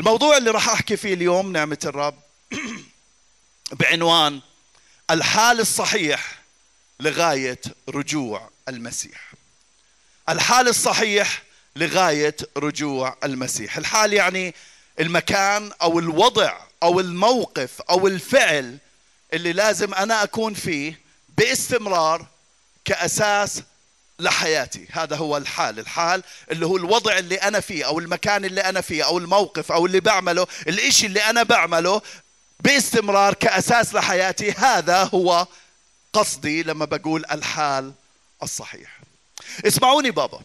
الموضوع اللي راح أحكي فيه اليوم نعمة الرب بعنوان الحال الصحيح لغاية رجوع المسيح. الحال الصحيح لغاية رجوع المسيح. الحال يعني المكان أو الوضع أو الموقف أو الفعل اللي لازم أنا أكون فيه باستمرار كأساس لحياتي. هذا هو الحال. الحال اللي هو الوضع اللي أنا فيه أو المكان اللي أنا فيه أو الموقف أو اللي بعمله الإشي اللي أنا بعمله باستمرار كأساس لحياتي. هذا هو قصدي لما بقول الحال الصحيح. اسمعوني بابا.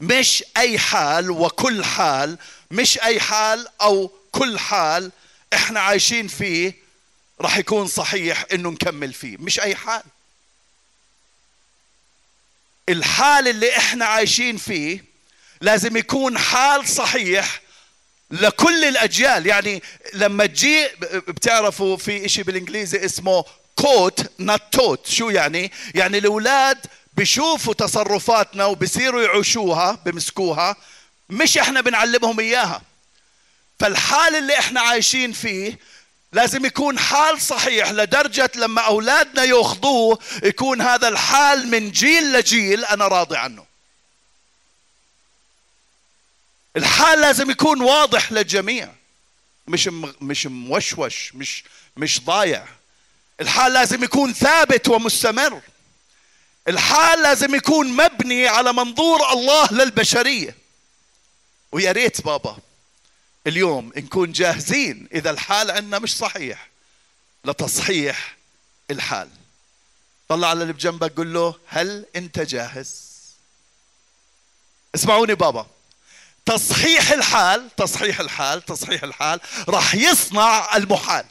مش أي حال وكل حال مش أي حال أو كل حال إحنا عايشين فيه راح يكون صحيح إنه نكمل فيه. مش أي حال. الحال اللي إحنا عايشين فيه لازم يكون حال صحيح لكل الأجيال. يعني لما تجي بتعرفوا في إشي بالإنجليزي اسمه كوت نات توت شو يعني؟ يعني الأولاد بيشوفوا تصرفاتنا وبصيروا يعيشوها بمسكوها مش إحنا بنعلمهم إياها. فالحال اللي إحنا عايشين فيه لازم يكون حال صحيح لدرجة لما أولادنا يأخذوه يكون هذا الحال من جيل لجيل أنا راضي عنه. الحال لازم يكون واضح للجميع. مش مش موشوش مش مش ضايع. الحال لازم يكون ثابت ومستمر. الحال لازم يكون مبني على منظور الله للبشرية. ويا ريت بابا. اليوم نكون جاهزين إذا الحال عندنا مش صحيح لتصحيح الحال. طلع على اللي بجنبك قل له هل أنت جاهز؟ اسمعوني بابا. تصحيح الحال تصحيح الحال تصحيح الحال راح يصنع المحال.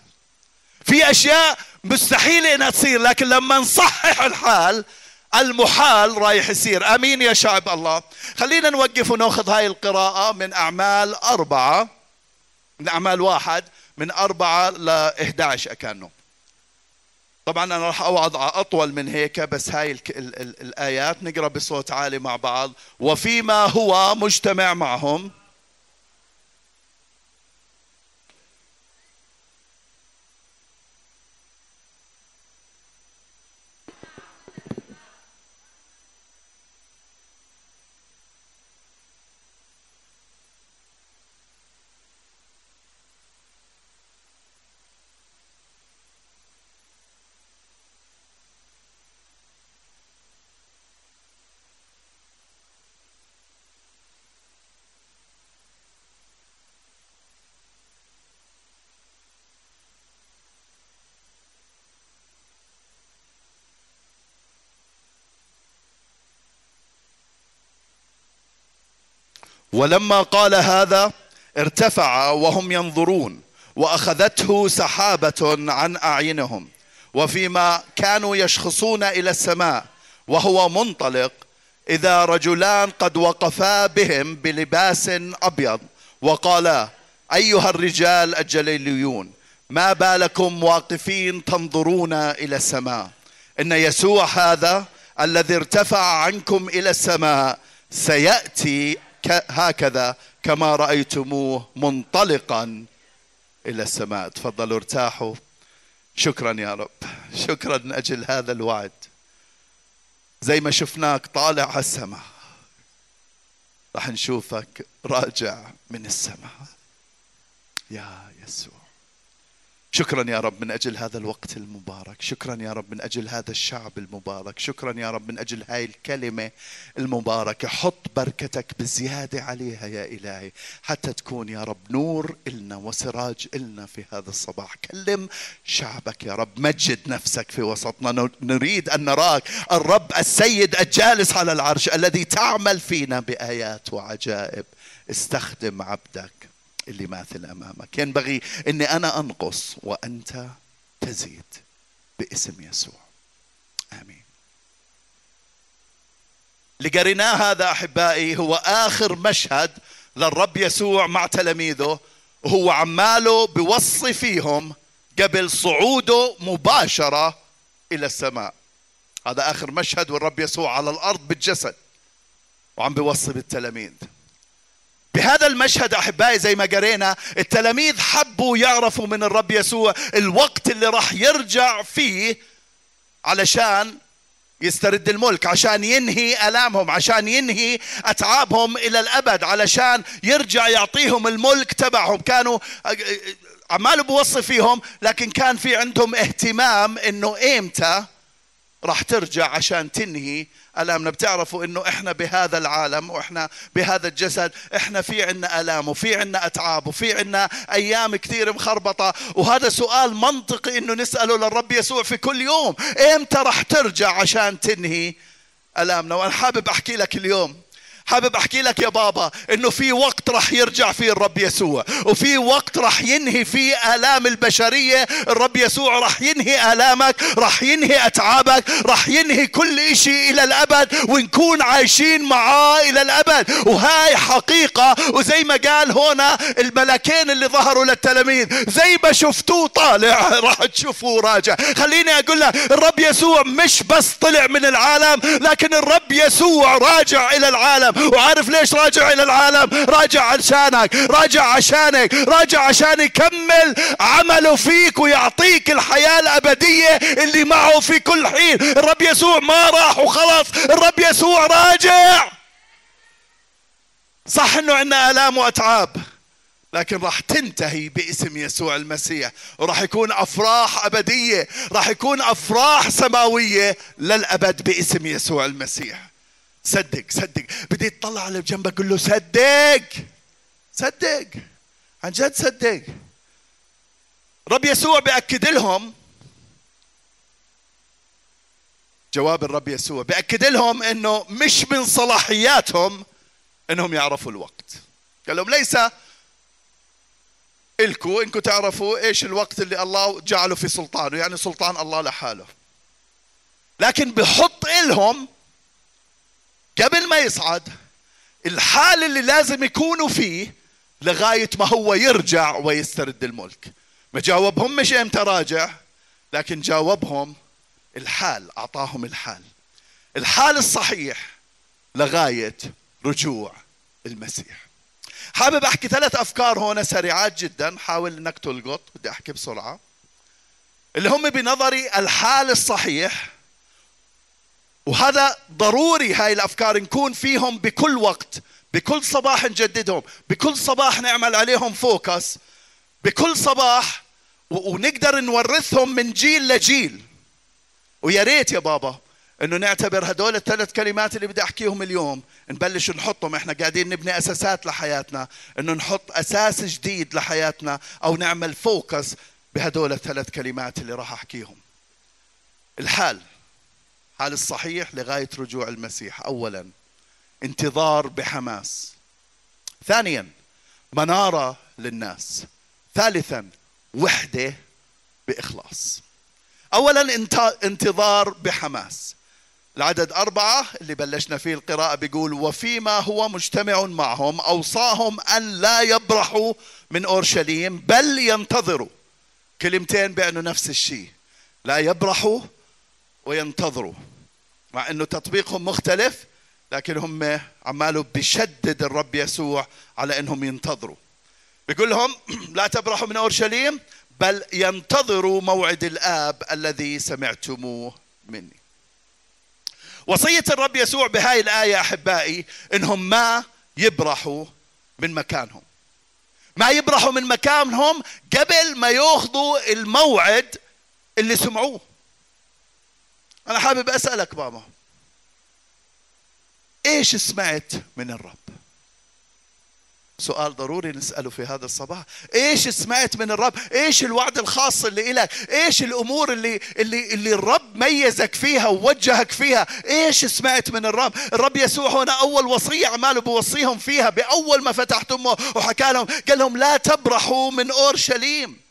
في أشياء مستحيل إنها تصير لكن لما نصحح الحال المحال رايح يصير. آمين يا شعب الله. خلينا نوقف وناخذ هاي القراءة من أعمال أربعة. من أعمال واحد من أربعة ل 11 كانوا طبعا أنا راح أوعظ أطول من هيك بس هاي ال ال ال الآيات نقرأ بصوت عالي مع بعض. وفيما هو مجتمع معهم ولما قال هذا ارتفع وهم ينظرون وأخذته سحابة عن أعينهم وفيما كانوا يشخصون إلى السماء وهو منطلق إذا رجلان قد وقفا بهم بلباس أبيض وقالا أيها الرجال الجليليون ما بالكم واقفين تنظرون إلى السماء إن يسوع هذا الذي ارتفع عنكم إلى السماء سيأتي هكذا كما رأيتموه منطلقا إلى السماء. تفضلوا ارتاحوا. شكرا يا رب. شكرا من أجل هذا الوعد. زي ما شفناك طالع على السماء. راح نشوفك راجع من السماء. يا يسوع. شكرا يا رب من أجل هذا الوقت المبارك. شكرا يا رب من أجل هذا الشعب المبارك. شكرا يا رب من أجل هاي الكلمة المباركة. حط بركتك بزيادة عليها يا إلهي حتى تكون يا رب نور إلنا وسراج إلنا في هذا الصباح. كلم شعبك يا رب. مجد نفسك في وسطنا. نريد أن نراك الرب السيد الجالس على العرش الذي تعمل فينا بآيات وعجائب. استخدم عبدك. اللي ماثل أمامك. ينبغي إني أنا أنقص وأنت تزيد باسم يسوع. آمين. اللي قريناه هذا أحبائي هو آخر مشهد للرب يسوع مع تلاميذه. وهو عماله بوصي فيهم قبل صعوده مباشرة إلى السماء. هذا آخر مشهد والرب يسوع على الأرض بالجسد وعم بيوصي بالتلاميذ. بهذا المشهد أحبائي زي ما قرينا التلاميذ حبوا يعرفوا من الرب يسوع الوقت اللي راح يرجع فيه علشان يسترد الملك عشان ينهي آلامهم عشان ينهي أتعابهم إلى الأبد علشان يرجع يعطيهم الملك تبعهم. كانوا عماله بوصي فيهم لكن كان في عندهم اهتمام إنه إيمتى راح ترجع عشان تنهي. ألامنا بتعرفوا إنه إحنا بهذا العالم وإحنا بهذا الجسد إحنا في عنا الام وفي عنا أتعاب وفي عنا أيام كثير مخربطة. وهذا سؤال منطقي إنه نسأله للرب يسوع في كل يوم. إمتى راح ترجع عشان تنهي؟ الامنا وأنا حابب أحكي لك اليوم. حابب أحكي لك يا بابا إنه في وقت راح يرجع فيه الرب يسوع وفي وقت راح ينهي فيه آلام البشرية الرب يسوع راح ينهي آلامك راح ينهي أتعابك راح ينهي كل شيء إلى الأبد ونكون عايشين معاه إلى الأبد. وهاي حقيقة وزي ما قال هنا الملكين اللي ظهروا للتلاميذ زي ما شفتوه طالع راح تشوفوه راجع. خليني أقول لك الرب يسوع مش بس طلع من العالم لكن الرب يسوع راجع إلى العالم. وعارف ليش راجع إلى العالم؟ راجع عشانك راجع عشانك راجع عشان يكمل عمله فيك ويعطيك الحياة الأبدية اللي معه في كل حين. الرب يسوع ما راح وخلاص. الرب يسوع راجع. صح إنه عندنا آلام وأتعاب لكن راح تنتهي باسم يسوع المسيح وراح يكون أفراح أبدية راح يكون أفراح سماوية للأبد باسم يسوع المسيح. صدق صدق. بدي تطلع على جنبك قل له صدق. صدق. عن جد صدق. رب يسوع بأكد لهم. جواب الرب يسوع. بأكد لهم إنه مش من صلاحياتهم إنهم يعرفوا الوقت. قال لهم ليس إلكو إنكم تعرفوا إيش الوقت اللي الله جعله في سلطانه. يعني سلطان الله لحاله. لكن بحط إلهم قبل ما يصعد الحال اللي لازم يكونوا فيه لغاية ما هو يرجع ويسترد الملك. ما جاوبهم مش إمتى راجع لكن جاوبهم الحال أعطاهم الحال. الحال الصحيح لغاية رجوع المسيح. حابب أحكي ثلاث أفكار هنا سريعات جدا حاول أنك تلقط بدي أحكي بسرعة. اللي هم بنظري الحال الصحيح وهذا ضروري هاي الأفكار نكون فيهم بكل وقت بكل صباح نجددهم بكل صباح نعمل عليهم focus بكل صباح ونقدر نورثهم من جيل لجيل. ويا ريت يا بابا إنه نعتبر هدول الثلاث كلمات اللي بدي أحكيهم اليوم نبلش نحطهم إحنا قاعدين نبني أساسات لحياتنا إنه نحط أساس جديد لحياتنا أو نعمل focus بهدول الثلاث كلمات اللي راح أحكيهم. الحال حال الصحيح لغاية رجوع المسيح. أولا انتظار بحماس. ثانيا منارة للناس. ثالثا وحدة بإخلاص. أولا انتظار بحماس. العدد أربعة اللي بلشنا فيه القراءة بيقول وفيما هو مجتمع معهم أوصاهم أن لا يبرحوا من أورشليم بل ينتظروا. كلمتين بيعنوا نفس الشيء. لا يبرحوا وينتظروا. مع إنه تطبيقهم مختلف لكن هم عماله بشدد الرب يسوع على إنهم ينتظروا. بيقول لهم لا تبرحوا من أورشليم بل ينتظروا موعد الآب الذي سمعتموه مني. وصية الرب يسوع بهاي الآية أحبائي إنهم ما يبرحوا من مكانهم. ما يبرحوا من مكانهم قبل ما يأخذوا الموعد اللي سمعوه. أنا حابب أسألك بابا إيش سمعت من الرب؟ سؤال ضروري نسأله في هذا الصباح. إيش سمعت من الرب؟ إيش الوعد الخاص اللي إلك؟ إيش الأمور اللي, اللي, اللي الرب ميزك فيها ووجهك فيها؟ إيش سمعت من الرب؟ الرب يسوع هنا أول وصية عماله بوصيهم فيها بأول ما فتحت أمه وحكى لهم قال لهم لا تبرحوا من أورشليم.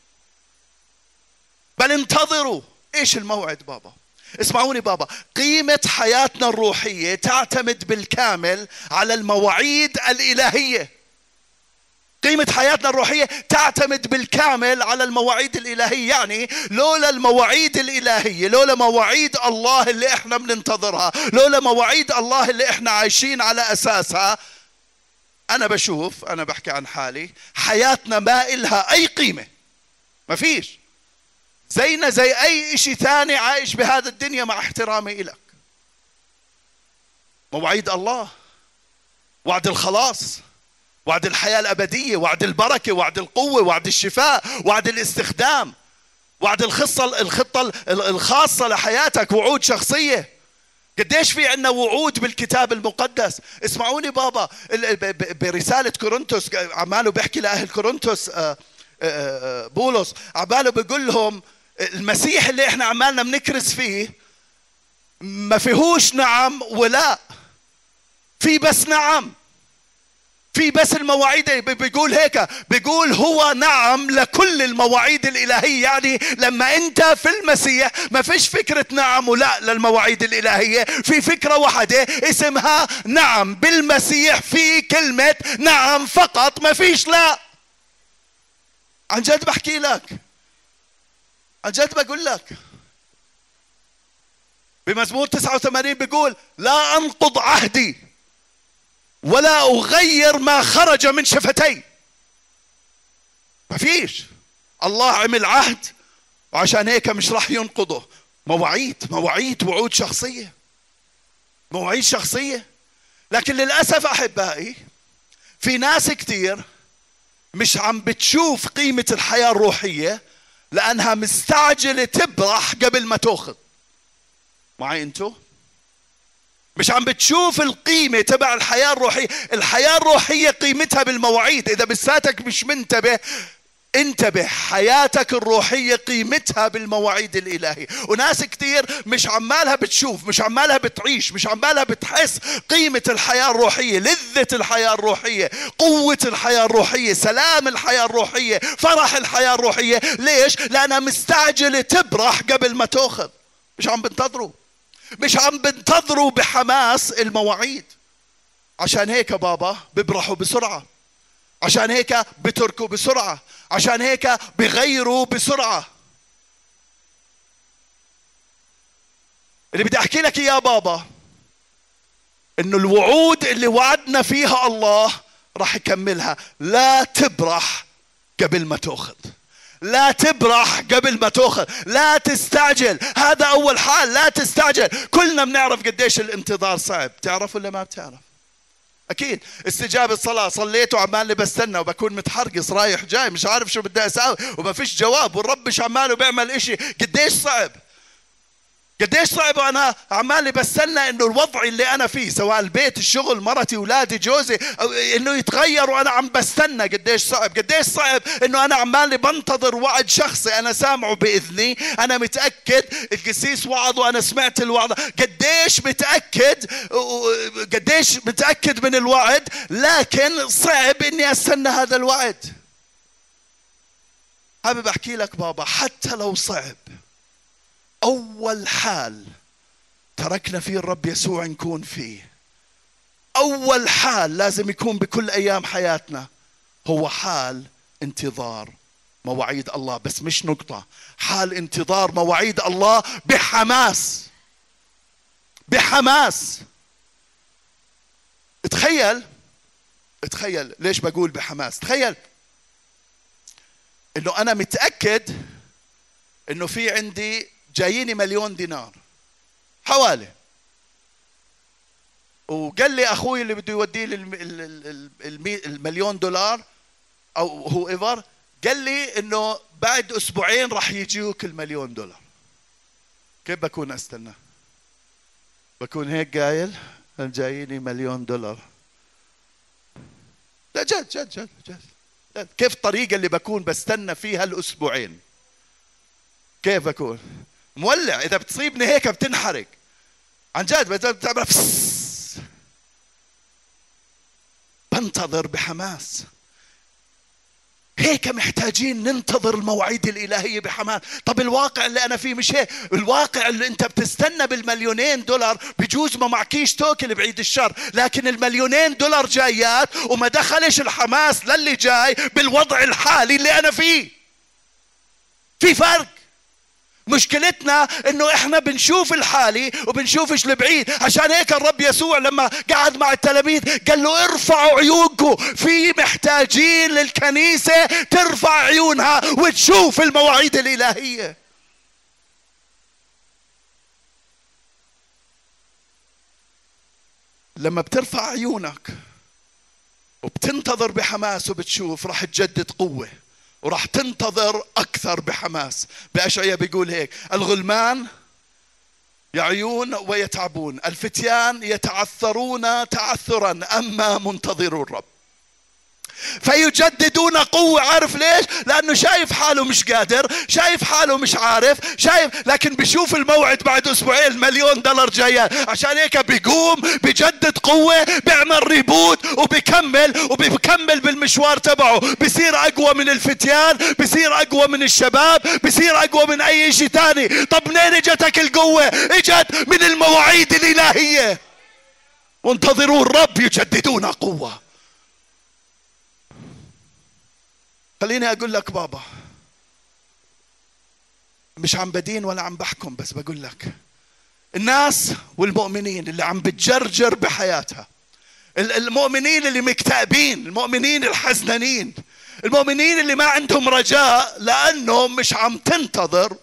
بل انتظروا. إيش الموعد بابا؟ اسمعوني بابا قيمة حياتنا الروحية تعتمد بالكامل على المواعيد الإلهية. قيمة حياتنا الروحية تعتمد بالكامل على المواعيد الإلهية يعني لولا المواعيد الإلهية لولا مواعيد الله اللي إحنا بننتظرها لولا مواعيد الله اللي إحنا عايشين على أساسها. أنا بشوف أنا بحكي عن حالي حياتنا ما إلها أي قيمة. ما فيش. زينا زي أي شيء ثاني عايش بهذا الدنيا مع احترامي لك مواعيد الله وعد الخلاص وعد الحياة الأبدية وعد البركة وعد القوة وعد الشفاء وعد الاستخدام وعد الخطة الخطة الخاصة لحياتك وعود شخصية. قديش في عندنا وعود بالكتاب المقدس؟ اسمعوني بابا برسالة كورنثوس عماله بيحكي لأهل كورنثوس آه، آه، آه، بولس عماله بيقول لهم المسيح اللي إحنا عمالنا بنكرس فيه ما فيهوش نعم ولا. في بس نعم. في بس المواعيد. بيقول هيك بيقول هو نعم لكل المواعيد الإلهية. يعني لما أنت في المسيح ما فيش فكرة نعم ولا للمواعيد الإلهية. في فكرة واحدة اسمها نعم. بالمسيح في كلمة نعم فقط. ما فيش لا. عن جد بحكي لك. عن جد بقول لك. بمزمور 89 بيقول لا أنقض عهدي ولا أغير ما خرج من شفتي. ما فيش. الله عمل عهد وعشان هيك مش راح ينقضه. مواعيد مواعيد وعود شخصية. مواعيد شخصية. لكن للأسف أحبائي في ناس كتير مش عم بتشوف قيمة الحياة الروحية لأنها مستعجلة تبرح قبل ما تأخذ. معي أنتو؟ مش عم بتشوف القيمة تبع الحياة الروحية. الحياة الروحية قيمتها بالمواعيد. إذا بساتك مش منتبه انتبه حياتك الروحية قيمتها بالمواعيد الإلهية. وناس كثير مش عمالها بتشوف مش عمالها بتعيش مش عمالها بتحس قيمة الحياة الروحية لذة الحياة الروحية قوة الحياة الروحية سلام الحياة الروحية فرح الحياة الروحية. ليش؟ لأنها مستعجلة تبرح قبل ما تأخذ. مش عم بنتظروا. مش عم بنتظروا بحماس المواعيد. عشان هيك بابا ببرحوا بسرعة. عشان هيك بتركوا بسرعة. عشان هيك بغيروا بسرعة. اللي بدي أحكي لك إياه بابا إنه الوعود اللي وعدنا فيها الله راح يكملها. لا تبرح قبل ما تأخذ. لا تبرح قبل ما تأخذ. لا تستعجل. هذا أول حال. لا تستعجل. كلنا بنعرف قديش الانتظار صعب. تعرف ولا ما بتعرف؟ أكيد. استجابه صلاه صليت وعمالي بستنى وبكون متحرقص رايح جاي. مش عارف شو بدي أسوي وما فيش جواب. والرب مش عماله بيعمل إشي. قديش صعب. قديش صعب. وأنا عمالي بستنى إنه الوضع اللي أنا فيه سواء البيت الشغل مرتي اولادي جوزي إنه يتغير وأنا عم بستنى قديش صعب. قديش صعب إنه أنا عمالي بنتظر وعد شخصي. أنا سامعه بإذني أنا متأكد القسيس وعظ وأنا سمعت الوعظ قديش متأكد قديش متأكد من الوعد لكن صعب إني أستنى هذا الوعد. حابب أحكي لك بابا حتى لو صعب أول حال تركنا فيه الرب يسوع نكون فيه. أول حال لازم يكون بكل أيام حياتنا هو حال انتظار مواعيد الله. بس مش نقطة حال انتظار مواعيد الله بحماس. بحماس. تخيل تخيل ليش بقول بحماس؟ تخيل إنه أنا متأكد إنه في عندي جاييني مليون دينار. حوالي. وقال لي أخوي اللي بده يوديه لي المليون دولار أو هو إيفر قال لي إنه بعد أسبوعين راح يجيوك المليون دولار. كيف بكون أستنى؟ بكون هيك قايل؟ جاييني مليون دولار. لا جد جد جد جد, جد. كيف الطريقة اللي بكون بستنى فيها الاسبوعين كيف بكون؟ مولع. إذا بتصيبني هيك بتنحرق. عن جد بتعمل بنتظر بحماس. هيك محتاجين ننتظر المواعيد الإلهية بحماس. طب الواقع اللي أنا فيه مش هيك؟ الواقع اللي أنت بتستنى بالمليونين دولار بجوز ما معكيش توكل بعيد الشر. لكن المليونين دولار جايات وما دخلش الحماس للي جاي بالوضع الحالي اللي أنا فيه. في فرق. مشكلتنا إنه إحنا بنشوف الحالي وبنشوفش البعيد. عشان هيك الرب يسوع لما قعد مع التلاميذ قال له ارفعوا عيونكم في محتاجين للكنيسة ترفع عيونها وتشوف المواعيد الإلهية. لما بترفع عيونك وبتنتظر بحماس وبتشوف راح تجدد قوة. وراح تنتظر أكثر بحماس. بأشعية بيقول هيك الغلمان يعيون ويتعبون الفتيان يتعثرون تعثرا أما منتظرو الرب. فيجددون قوة عارف ليش؟ لأنه شايف حاله مش قادر شايف حاله مش عارف شايف لكن بيشوف الموعد بعد أسبوعين مليون دولار جاية عشان هيك بيقوم بجدد قوة بيعمل ريبوت وبيكمل وبيكمل بالمشوار تبعه. بصير أقوى من الفتيان بصير أقوى من الشباب بصير أقوى من أي شيء تاني. طب منين إجتك القوة؟ إجت من المواعيد الإلهية. وانتظروا الرب يجددون قوة. خليني أقول لك بابا مش عم بدين ولا عم بحكم بس بقول لك الناس والمؤمنين اللي عم بتجرجر بحياتها المؤمنين اللي مكتئبين المؤمنين الحزنانين المؤمنين اللي ما عندهم رجاء لأنهم مش عم تنتظر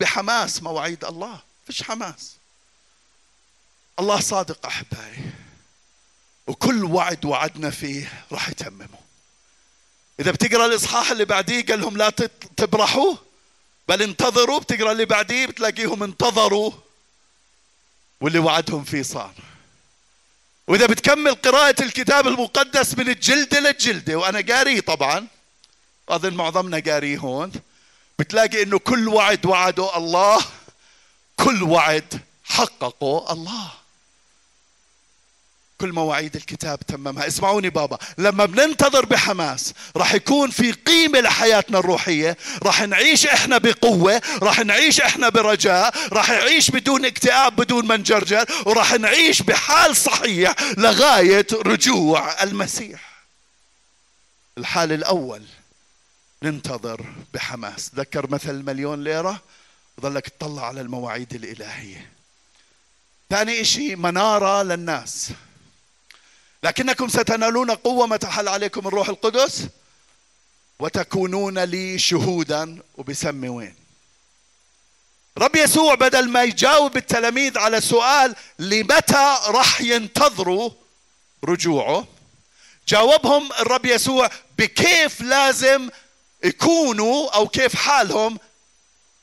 بحماس مواعيد الله. فيش حماس. الله صادق أحبائي وكل وعد وعدنا فيه راح يتممه. إذا بتقرأ الإصحاح اللي بعديه قال لهم لا تبرحوا بل انتظروا بتقرأ اللي بعديه بتلاقيهم انتظروا واللي وعدهم فيه صار. وإذا بتكمل قراءة الكتاب المقدس من الجلدة للجلدة وأنا قاريه طبعا أظن معظمنا قاريه هون بتلاقي إنه كل وعد وعده الله كل وعد حققه الله. كل مواعيد الكتاب تممها اسمعوني بابا لما بننتظر بحماس راح يكون في قيمة لحياتنا الروحية راح نعيش إحنا بقوة راح نعيش إحنا برجاء راح نعيش بدون اكتئاب بدون منجرجر وراح نعيش بحال صحيح لغاية رجوع المسيح. الحال الأول ننتظر بحماس. ذكر مثل المليون ليرة؟ ظلك تطلع على المواعيد الإلهية. ثاني شيء منارة للناس. لكنكم ستنالون قوة متى حل عليكم الروح القدس وتكونون لي شهودا وبسمي وين. رب يسوع بدل ما يجاوب التلاميذ على سؤال لمتى راح ينتظروا رجوعه جاوبهم الرب يسوع بكيف لازم يكونوا أو كيف حالهم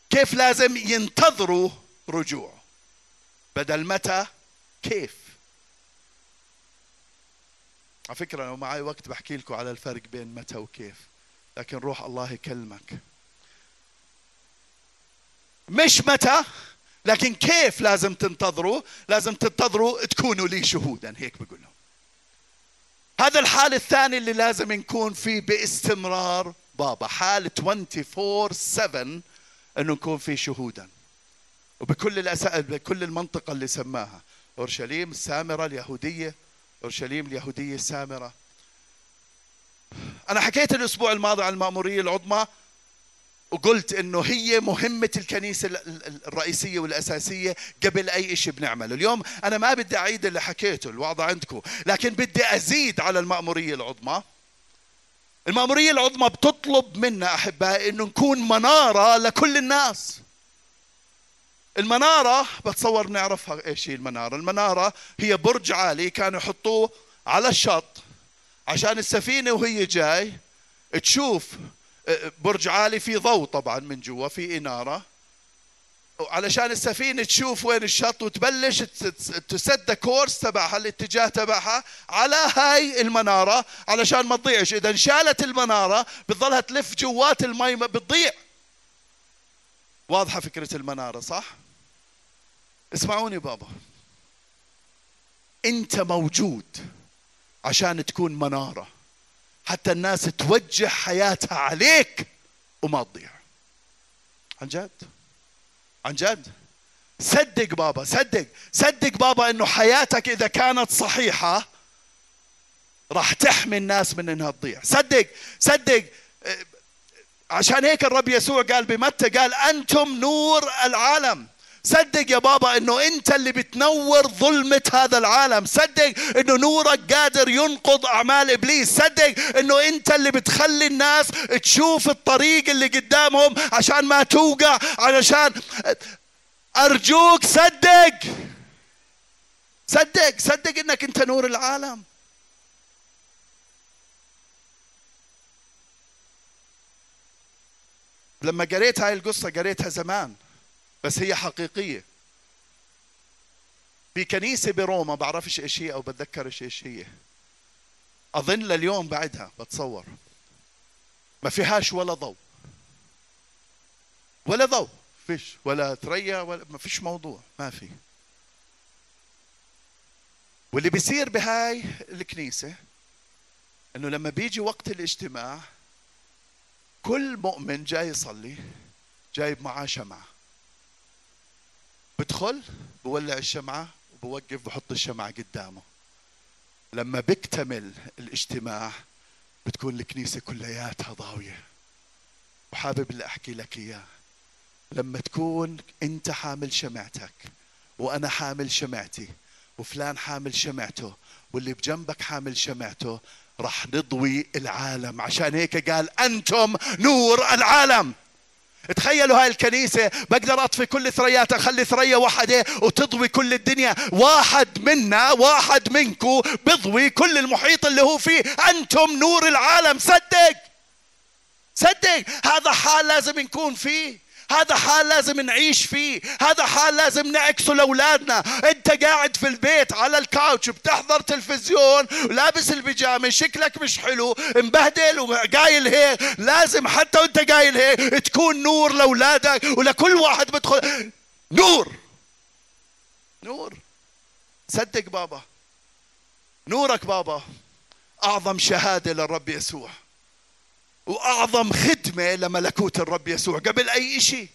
كيف لازم ينتظروا رجوعه. بدل متى كيف؟ على فكرة لو معي وقت بحكي لكم على الفرق بين متى وكيف. لكن روح الله يكلمك. مش متى لكن كيف لازم تنتظروا؟ لازم تنتظروا تكونوا لي شهودا. هيك بقول لهم. هذا الحال الثاني اللي لازم نكون فيه باستمرار. بابا حال 24 7 إنه نكون فيه شهودا. وبكل الأسا... بكل المنطقة اللي سماها. أورشليم السامرة اليهودية. أورشليم اليهودية السامرة أنا حكيت الأسبوع الماضي عن المأمورية العظمى وقلت إنه هي مهمة الكنيسة الرئيسية والأساسية قبل أي شيء بنعمله، اليوم أنا ما بدي أعيد اللي حكيته الوعظة عندكم، لكن بدي أزيد على المأمورية العظمى. المأمورية العظمى بتطلب منا أحبائي إنه نكون منارة لكل الناس. المنارة بتصور نعرفها إيش هي المنارة. المنارة هي برج عالي كانوا يحطوه على الشط عشان السفينة وهي جاي تشوف آه، برج عالي في ضوء طبعا من جوا في إنارة. علشان السفينة تشوف وين الشط وتبلش تسد كورس تبعها الاتجاه تبعها على هاي المنارة علشان ما تضيعش. إذا انشالت المنارة بتظلها تلف جوات المي بتضيع. واضحة فكرة المنارة صح؟ اسمعوني بابا. انت موجود عشان تكون منارة. حتى الناس توجه حياتها عليك وما تضيع. عن جد؟ عن جد؟ صدق بابا صدق. صدق بابا انه حياتك اذا كانت صحيحة راح تحمي الناس من انها تضيع. صدق صدق. عشان هيك الرب يسوع قال بمتى؟ قال أنتم نور العالم. صدق يا بابا إنه أنت اللي بتنور ظلمة هذا العالم. صدق إنه نورك قادر ينقض أعمال إبليس. صدق إنه أنت اللي بتخلي الناس تشوف الطريق اللي قدامهم عشان ما توقع علشان أرجوك صدق. صدق صدق إنك أنت نور العالم. لما قريت هاي القصة قريتها زمان. بس هي حقيقية. في كنيسة بروما بعرفش إيش هي أو بتذكرش إيش هي. أظن لليوم بعدها بتصور. ما فيهاش ولا ضوء. ولا ضوء. فيش. ولا ثريا ولا ما فيش موضوع. ما في. واللي بيصير بهاي الكنيسة إنه لما بيجي وقت الاجتماع كل مؤمن جاي يصلي جايب معاه شمعة. بدخل بولع الشمعة وبوقف بحط الشمعة قدامه. لما بيكتمل الاجتماع بتكون الكنيسة كلياتها ضاوية. وحابب اللي أحكي لك إياه. لما تكون أنت حامل شمعتك وأنا حامل شمعتي وفلان حامل شمعته واللي بجنبك حامل شمعته راح نضوي العالم. عشان هيك قال أنتم نور العالم. تخيلوا هاي الكنيسة بقدر أطفي كل ثريات أخلي ثريا واحدة وتضوي كل الدنيا. واحد منا واحد منكو بضوي كل المحيط اللي هو فيه. أنتم نور العالم. صدق! صدق! هذا حال لازم نكون فيه. هذا حال لازم نعيش فيه. هذا حال لازم نعكسه لأولادنا. أنت قاعد في البيت على الكاوتش بتحضر تلفزيون لابس البيجامة شكلك مش حلو مبهدل وقايل هيك. لازم حتى وأنت قايل هيك تكون نور لأولادك ولكل واحد بدخل. نور. نور. صدق بابا. نورك بابا. أعظم شهادة للرب يسوع. وأعظم خدمة لملكوت الرب يسوع قبل أي شيء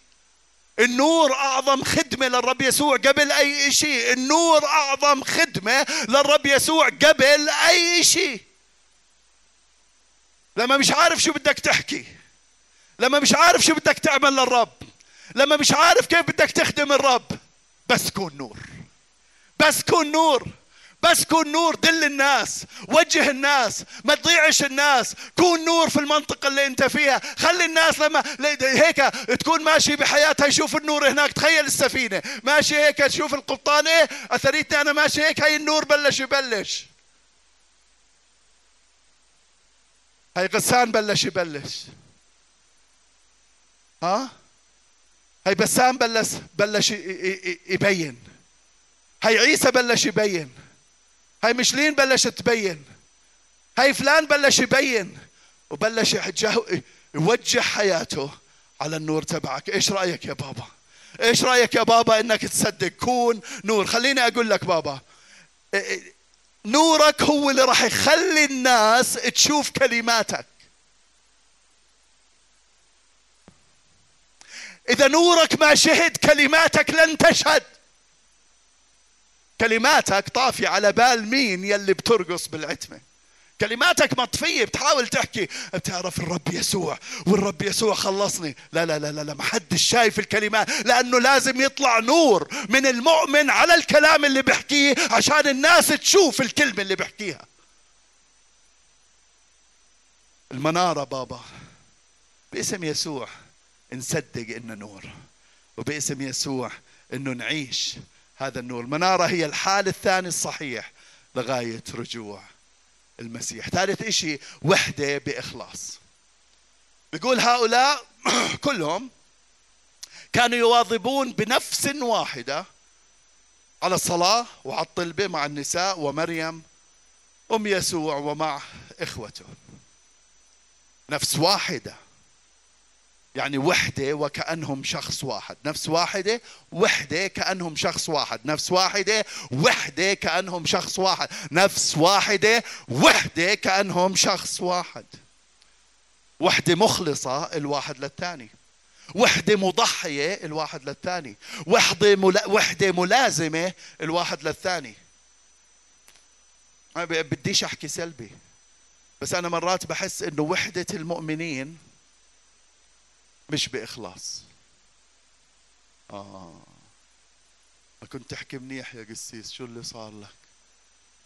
النور أعظم خدمة للرب يسوع قبل أي شيء النور أعظم خدمة للرب يسوع قبل أي شيء لما مش عارف شو بدك تحكي لما مش عارف شو بدك تعمل للرب لما مش عارف كيف بدك تخدم الرب بس كون نور. بس كون نور. بس كون نور دل الناس وجه الناس ما تضيعش الناس. كون نور في المنطقة اللي انت فيها. خلي الناس لما هيك تكون ماشي بحياتها يشوف النور هناك. تخيل السفينة. ماشي هيك تشوف القبطان إيه؟ اثريتني أنا ماشي هيك هاي النور بلش يبلش. هاي غسان بلش يبلش. ها؟ هاي بسام بلش بلش يبين. هاي عيسى بلش يبين. هاي مشلين بلشت تبين. هاي فلان بلش يبين وبلش يوجه حياته على النور تبعك. إيش رأيك يا بابا؟ إيش رأيك يا بابا إنك تصدق؟ كون نور. خليني أقول لك بابا نورك هو اللي راح يخلي الناس تشوف كلماتك. إذا نورك ما شهد كلماتك لن تشهد. كلماتك طافية على بال مين يلي بترقص بالعتمة. كلماتك مطفية بتحاول تحكي بتعرف الرب يسوع والرب يسوع خلصني. لا لا لا لا, ما حدش شايف الكلمات لأنه لازم يطلع نور من المؤمن على الكلام اللي بحكيه عشان الناس تشوف الكلمة اللي بحكيها المنارة بابا باسم يسوع نصدق إنه نور وباسم يسوع إنه نعيش هذا النور. المنارة هي الحال الثاني الصحيح لغاية رجوع المسيح. ثالث إشي وحدة بإخلاص. بيقول هؤلاء كلهم كانوا يواظبون بنفس واحدة على الصلاة وعلى الطلبة مع النساء ومريم أم يسوع ومع إخوته. نفس واحدة. يعني وحدة وكأنهم شخص واحد. نفس واحدة وحدة كأنهم شخص واحد. نفس واحدة وحدة كأنهم شخص واحد. نفس واحدة وحدة كأنهم شخص واحد. وحدة مخلصة الواحد للثاني. وحدة مضحية الواحد للثاني. وحدة ملا... وحدة ملازمة الواحد للثاني. ما بديش أحكي سلبي. بس أنا مرات بحس إنه وحدة المؤمنين مش بإخلاص. آه. ما كنت تحكي منيح يا قسيس شو اللي صار لك؟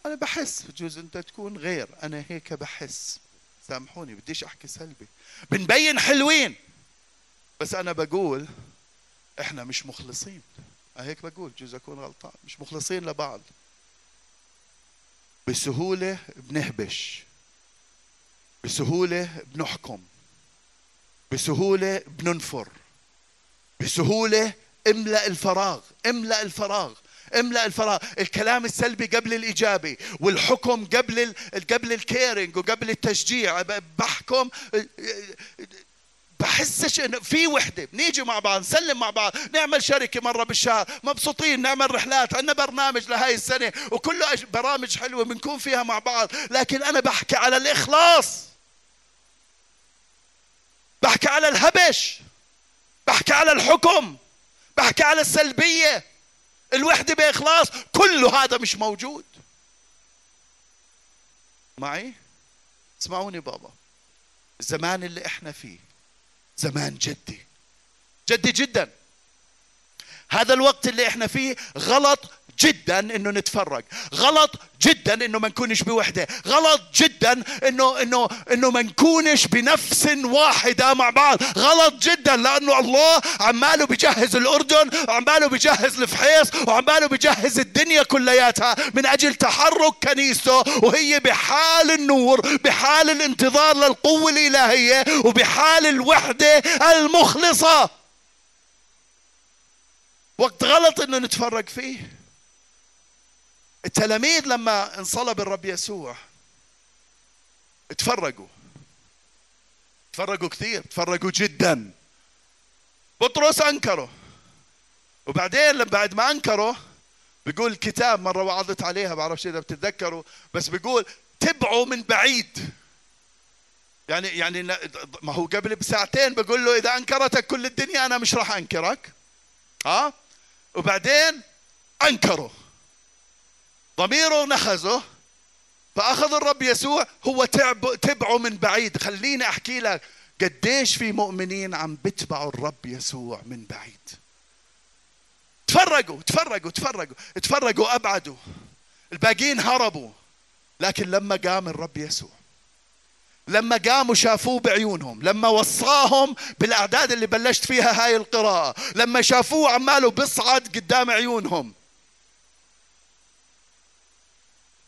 أنا بحس بجوز أنت تكون غير أنا هيك بحس. سامحوني بديش أحكي سلبي. بنبين حلوين بس أنا بقول إحنا مش مخلصين. هيك بقول جوز أكون غلطان. مش مخلصين لبعض. بسهولة بنهبش. بسهولة بنحكم. بسهولة بننفر. بسهولة املأ الفراغ املأ الفراغ املأ الفراغ. الكلام السلبي قبل الإيجابي والحكم قبل قبل الكيرنج وقبل التشجيع. بحكم بحسش انه في وحدة. بنيجي مع بعض نسلم مع بعض نعمل شركة مرة بالشهر مبسوطين نعمل رحلات. عندنا برنامج لهاي السنة وكله برامج حلوة بنكون فيها مع بعض. لكن أنا بحكي على الإخلاص. بحكي على الهبش بحكي على الحكم بحكي على السلبية. الوحدة بإخلاص كله هذا مش موجود. معي؟ اسمعوني بابا. الزمان اللي إحنا فيه زمان جدي. جدي جدا. هذا الوقت اللي إحنا فيه غلط جدا إنه نتفرق غلط جدا إنه ما نكونش بوحدة. غلط جدا انه انه إنه ما نكونش بنفس واحدة مع بعض. غلط جدا لأنه الله عماله بجهز الأردن وعماله بجهز الفحيص وعماله بجهز الدنيا كلياتها من أجل تحرك كنيسته وهي بحال النور بحال الانتظار للقوة الإلهية وبحال الوحدة المخلصة. وقت غلط إنه نتفرق فيه. التلاميذ لما انصلب الرب يسوع اتفرقوا تفرقوا كثير تفرقوا جدا. بطرس أنكره. وبعدين بعد ما أنكره بيقول الكتاب مرة وعظت عليها بعرفش إذا بتتذكروا بس بيقول تبعوا من بعيد. يعني يعني ما هو قبل بساعتين بقول له إذا أنكرتك كل الدنيا أنا مش راح أنكرك. ها وبعدين أنكره. ضميره نخزه فأخذ الرب يسوع هو تبعه من بعيد. خليني أحكي لك قديش في مؤمنين عم بتبعوا الرب يسوع من بعيد. تفرقوا تفرقوا تفرقوا تفرقوا أبعدوا. الباقيين هربوا. لكن لما قام الرب يسوع لما قاموا شافوه بعيونهم لما وصاهم بالأعداد اللي بلشت فيها هاي القراءة لما شافوه عماله بيصعد قدام عيونهم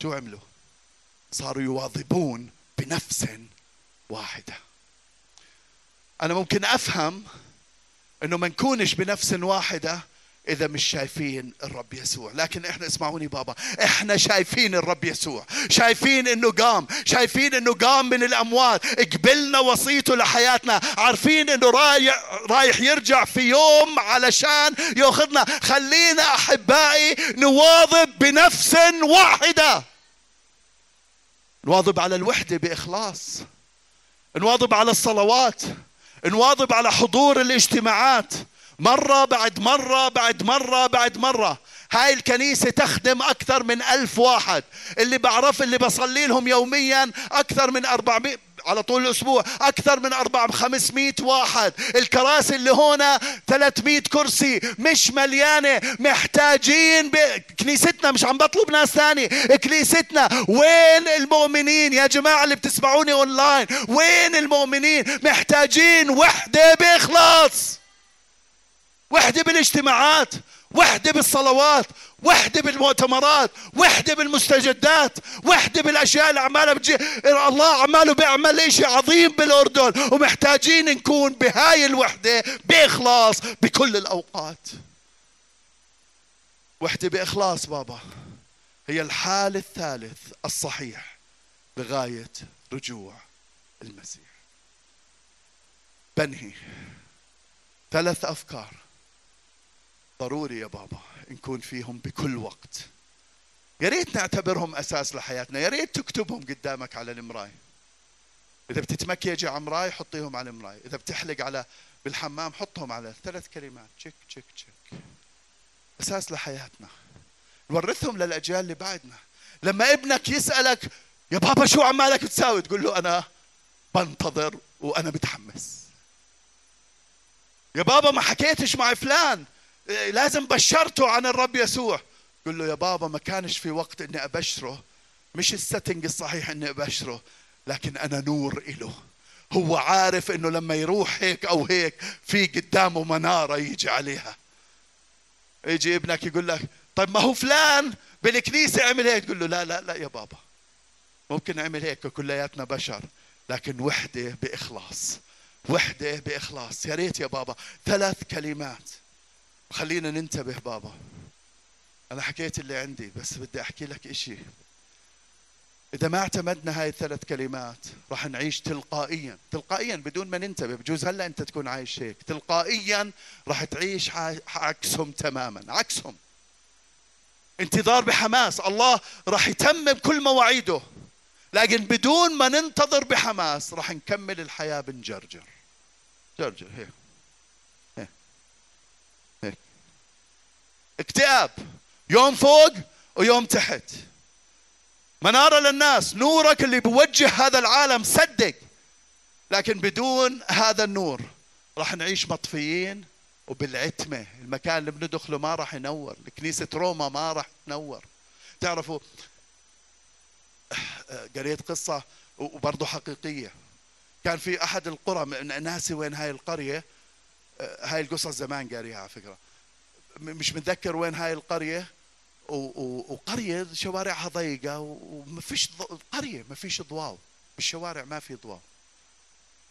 شو عملوا؟ صاروا يواظبون بنفس واحدة. أنا ممكن أفهم أنه ما نكونش بنفس واحدة إذا مش شايفين الرب يسوع. لكن إحنا اسمعوني بابا. إحنا شايفين الرب يسوع. شايفين إنه قام. شايفين إنه قام من الأموات قبلنا وصيته لحياتنا. عارفين إنه رايح, رايح يرجع في يوم علشان يأخذنا. خلينا أحبائي نواظب بنفس واحدة. نواظب على الوحدة بإخلاص. نواظب على الصلوات. نواظب على حضور الاجتماعات. مرة بعد مرة بعد مرة بعد مرة. هاي الكنيسة تخدم أكثر من ألف واحد. اللي بعرف اللي بصلي لهم يوميا أكثر من 400 على طول الأسبوع أكثر من 400 500 واحد. الكراسي اللي هنا 300 كرسي مش مليانة. محتاجين ب... كنيستنا مش عم بطلب ناس ثاني كنيستنا وين المؤمنين؟ يا جماعة اللي بتسمعوني أونلاين وين المؤمنين؟ محتاجين وحدة بإخلاص. وحدة بالاجتماعات وحدة بالصلوات وحدة بالمؤتمرات وحدة بالمستجدات وحدة بالأشياء اللي عمالها بتجي. الله عماله بيعمل إشي عظيم بالأردن ومحتاجين نكون بهاي الوحدة بإخلاص بكل الأوقات. وحدة بإخلاص بابا هي الحال الثالث الصحيح لغاية رجوع المسيح. بنهي. ثلاث أفكار. ضروري يا بابا نكون فيهم بكل وقت. يا ريت نعتبرهم أساس لحياتنا يا ريت تكتبهم قدامك على المراي إذا بتتمكيجي على مراي حطيهم على المراي إذا بتحلق على بالحمام حطهم على ثلاث كلمات check check check. أساس لحياتنا. نورثهم للأجيال اللي بعدنا. لما ابنك يسألك يا بابا شو عمالك تساوي؟ تقول له أنا بنتظر وأنا متحمس. يا بابا ما حكيتش مع فلان. لازم بشرته عن الرب يسوع. قل له يا بابا ما كانش في وقت إني أبشره. مش السيتنج الصحيح إني أبشره لكن أنا نور إله. هو عارف إنه لما يروح هيك أو هيك في قدامه منارة يجي عليها. يجي ابنك يقول لك طيب ما هو فلان بالكنيسة عمل هيك. تقول له لا لا لا يا بابا. ممكن نعمل هيك كلياتنا بشر لكن وحدة بإخلاص. وحدة بإخلاص. يا ريت يا بابا. ثلاث كلمات. خلينا ننتبه بابا. أنا حكيت اللي عندي بس بدي أحكي لك إشي. إذا ما اعتمدنا هاي الثلاث كلمات راح نعيش تلقائيا. تلقائيا بدون ما ننتبه بجوز هلأ أنت تكون عايش هيك. تلقائيا راح تعيش عكسهم تماما. عكسهم. انتظار بحماس. الله راح يتمم كل مواعيده. لكن بدون ما ننتظر بحماس راح نكمل الحياة بنجرجر. جرجر هيك. اكتئاب يوم فوق ويوم تحت. منارة للناس نورك اللي بوجه هذا العالم صدق لكن بدون هذا النور راح نعيش مطفيين وبالعتمة. المكان اللي بندخله ما راح ينور كنيسة روما ما راح تنور. تعرفوا قريت قصة وبرضه حقيقية. كان في أحد القرى ناسي وين هاي القرية هاي القصة زمان قاريها على فكرة. مش متذكر وين هاي القرية. وقرية شوارعها ضيقة وما فيش قرية ما فيش ضواو. بالشوارع ما في ضواو.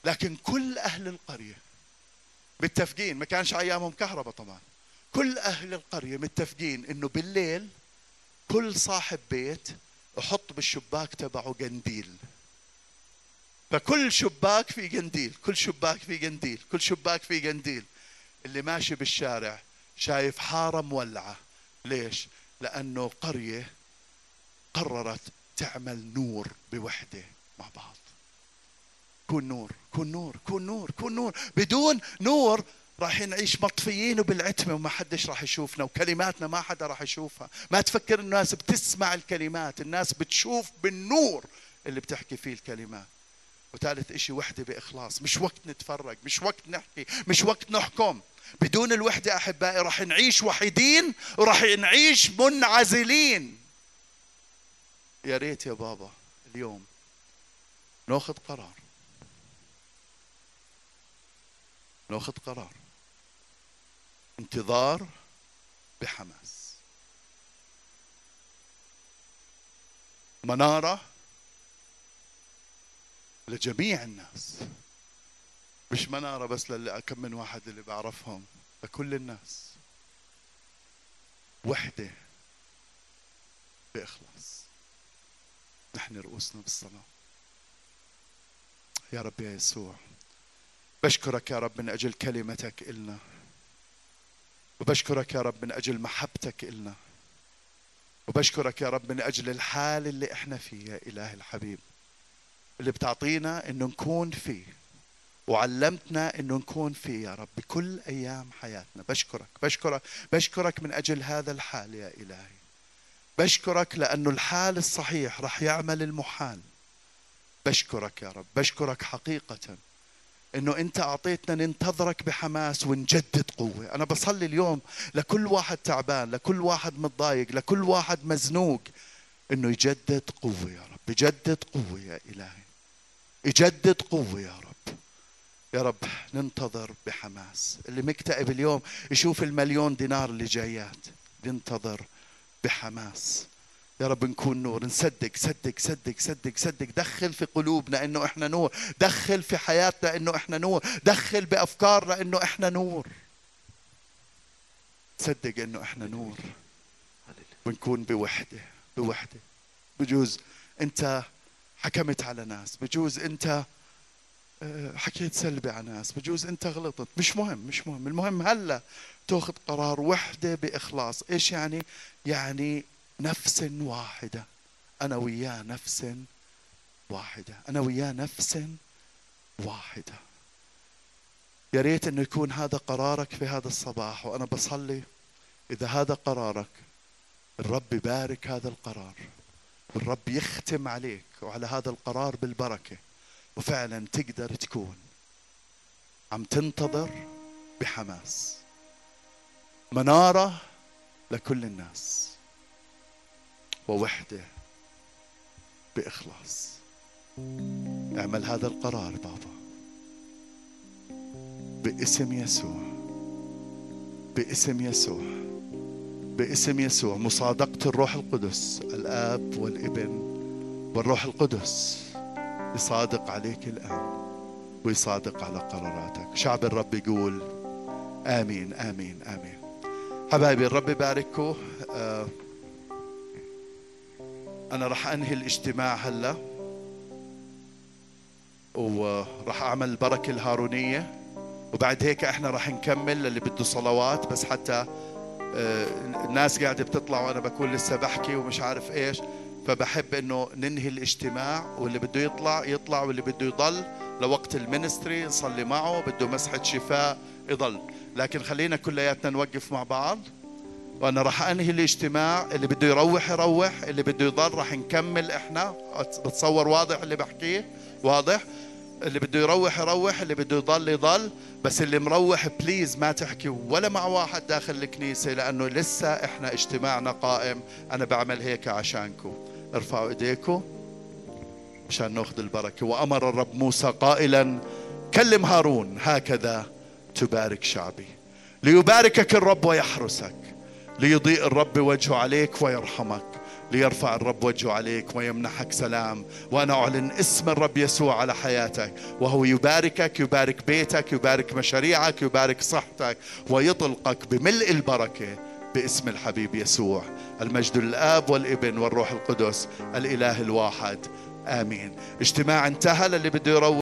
لكن كل أهل القرية متفقين ما كانش أيامهم كهرباء طبعا. كل أهل القرية متفقين إنه بالليل كل صاحب بيت يحط بالشباك تبعه قنديل. فكل شباك في قنديل كل شباك في قنديل كل شباك في قنديل. اللي ماشي بالشارع شايف حارة مولعة. ليش؟ لأنه قرية قررت تعمل نور بوحدة مع بعض. كون نور كون نور كون نور كون نور. بدون نور راح نعيش مطفيين وبالعتمة وما حدش راح يشوفنا وكلماتنا ما حدا راح يشوفها. ما تفكر الناس بتسمع الكلمات الناس بتشوف بالنور اللي بتحكي فيه الكلمات. وثالث إشي وحدة بإخلاص. مش وقت نتفرج مش وقت نحكي مش وقت نحكم. بدون الوحدة أحبائي راح نعيش وحيدين وراح نعيش منعزلين. يا ريت يا بابا اليوم ناخذ قرار. ناخذ قرار. انتظار بحماس. منارة لجميع الناس. مش منارة بس للي كم من واحد اللي بعرفهم لكل الناس. وحدة بإخلاص. نحن رؤوسنا بالصلاة. يا رب يا يسوع بشكرك يا رب من أجل كلمتك إلنا. وبشكرك يا رب من أجل محبتك إلنا. وبشكرك يا رب من أجل الحال اللي إحنا فيه يا إله الحبيب اللي بتعطينا إنه نكون فيه. وعلمتنا إنه نكون فيه يا رب بكل أيام حياتنا. بشكرك بشكرك بشكرك من أجل هذا الحال يا إلهي. بشكرك لأنه الحال الصحيح رح يعمل المحال. بشكرك يا رب بشكرك حقيقة إنه أنت أعطيتنا ننتظرك بحماس ونجدد قوة. أنا بصلي اليوم لكل واحد تعبان لكل واحد متضايق لكل واحد مزنوق إنه يجدد قوة يا رب يجدد قوة يا إلهي. يجدد قوة يا رب. يا رب ننتظر بحماس. اللي مكتئب اليوم يشوف المليون دينار اللي جايات. ننتظر بحماس. يا رب نكون نور نصدق صدق صدق صدق صدق. دخل في قلوبنا إنه إحنا نور. دخل في حياتنا إنه إحنا نور. دخل بأفكارنا إنه إحنا نور. صدق إنه إحنا نور. ونكون بوحدة بوحدة. بجوز أنت حكمت على ناس. بجوز أنت حكيت سلبي على ناس بجوز أنت غلطت. مش مهم مش مهم. المهم هلا تأخذ قرار وحدة بإخلاص. إيش يعني؟ يعني نفس واحدة. أنا وياه نفس واحدة. أنا وياه نفس واحدة. يا ريت إنه يكون هذا قرارك في هذا الصباح وأنا بصلي إذا هذا قرارك الرب يبارك هذا القرار. والرب يختم عليك وعلى هذا القرار بالبركة. وفعلا تقدر تكون عم تنتظر بحماس. منارة لكل الناس. ووحدة بإخلاص. اعمل هذا القرار بابا. باسم يسوع. باسم يسوع. باسم يسوع. مصادقة الروح القدس الآب والابن والروح القدس. يصادق عليك الآن ويصادق على قراراتك. شعب الرب يقول آمين آمين آمين. حبايبي الرب يبارككم. آه أنا راح أنهي الاجتماع هلا. وراح أعمل البركة الهارونية. وبعد هيك إحنا راح نكمل للي بده صلوات بس حتى آه، الناس قاعدة بتطلع وأنا بكون لسه بحكي ومش عارف إيش. فبحب إنه ننهي الاجتماع واللي بده يطلع يطلع واللي بده يضل لوقت المينستري نصلي معه بده مسحة شفاء يضل. لكن خلينا كلياتنا نوقف مع بعض وأنا راح أنهي الاجتماع اللي بده يروح يروح اللي بده يضل راح نكمل إحنا. بتصور واضح اللي بحكيه؟ واضح. اللي بده يروح يروح اللي بده يضل يضل. بس اللي مروح بليز ما تحكي ولا مع واحد داخل الكنيسة لأنه لسه إحنا اجتماعنا قائم. أنا بعمل هيك عشانكم. ارفعوا إيديكم مشان ناخذ البركة. وأمر الرب موسى قائلا كلم هارون هكذا تبارك شعبي. ليباركك الرب ويحرسك ليضيء الرب وجهه عليك ويرحمك ليرفع الرب وجهه عليك ويمنحك سلام. وأنا أعلن اسم الرب يسوع على حياتك. وهو يباركك يبارك بيتك يبارك مشاريعك يبارك صحتك ويطلقك بملء البركة باسم الحبيب يسوع المجد للاب والابن والروح القدس الإله الواحد. آمين. اجتماع انتهى للي بده يروح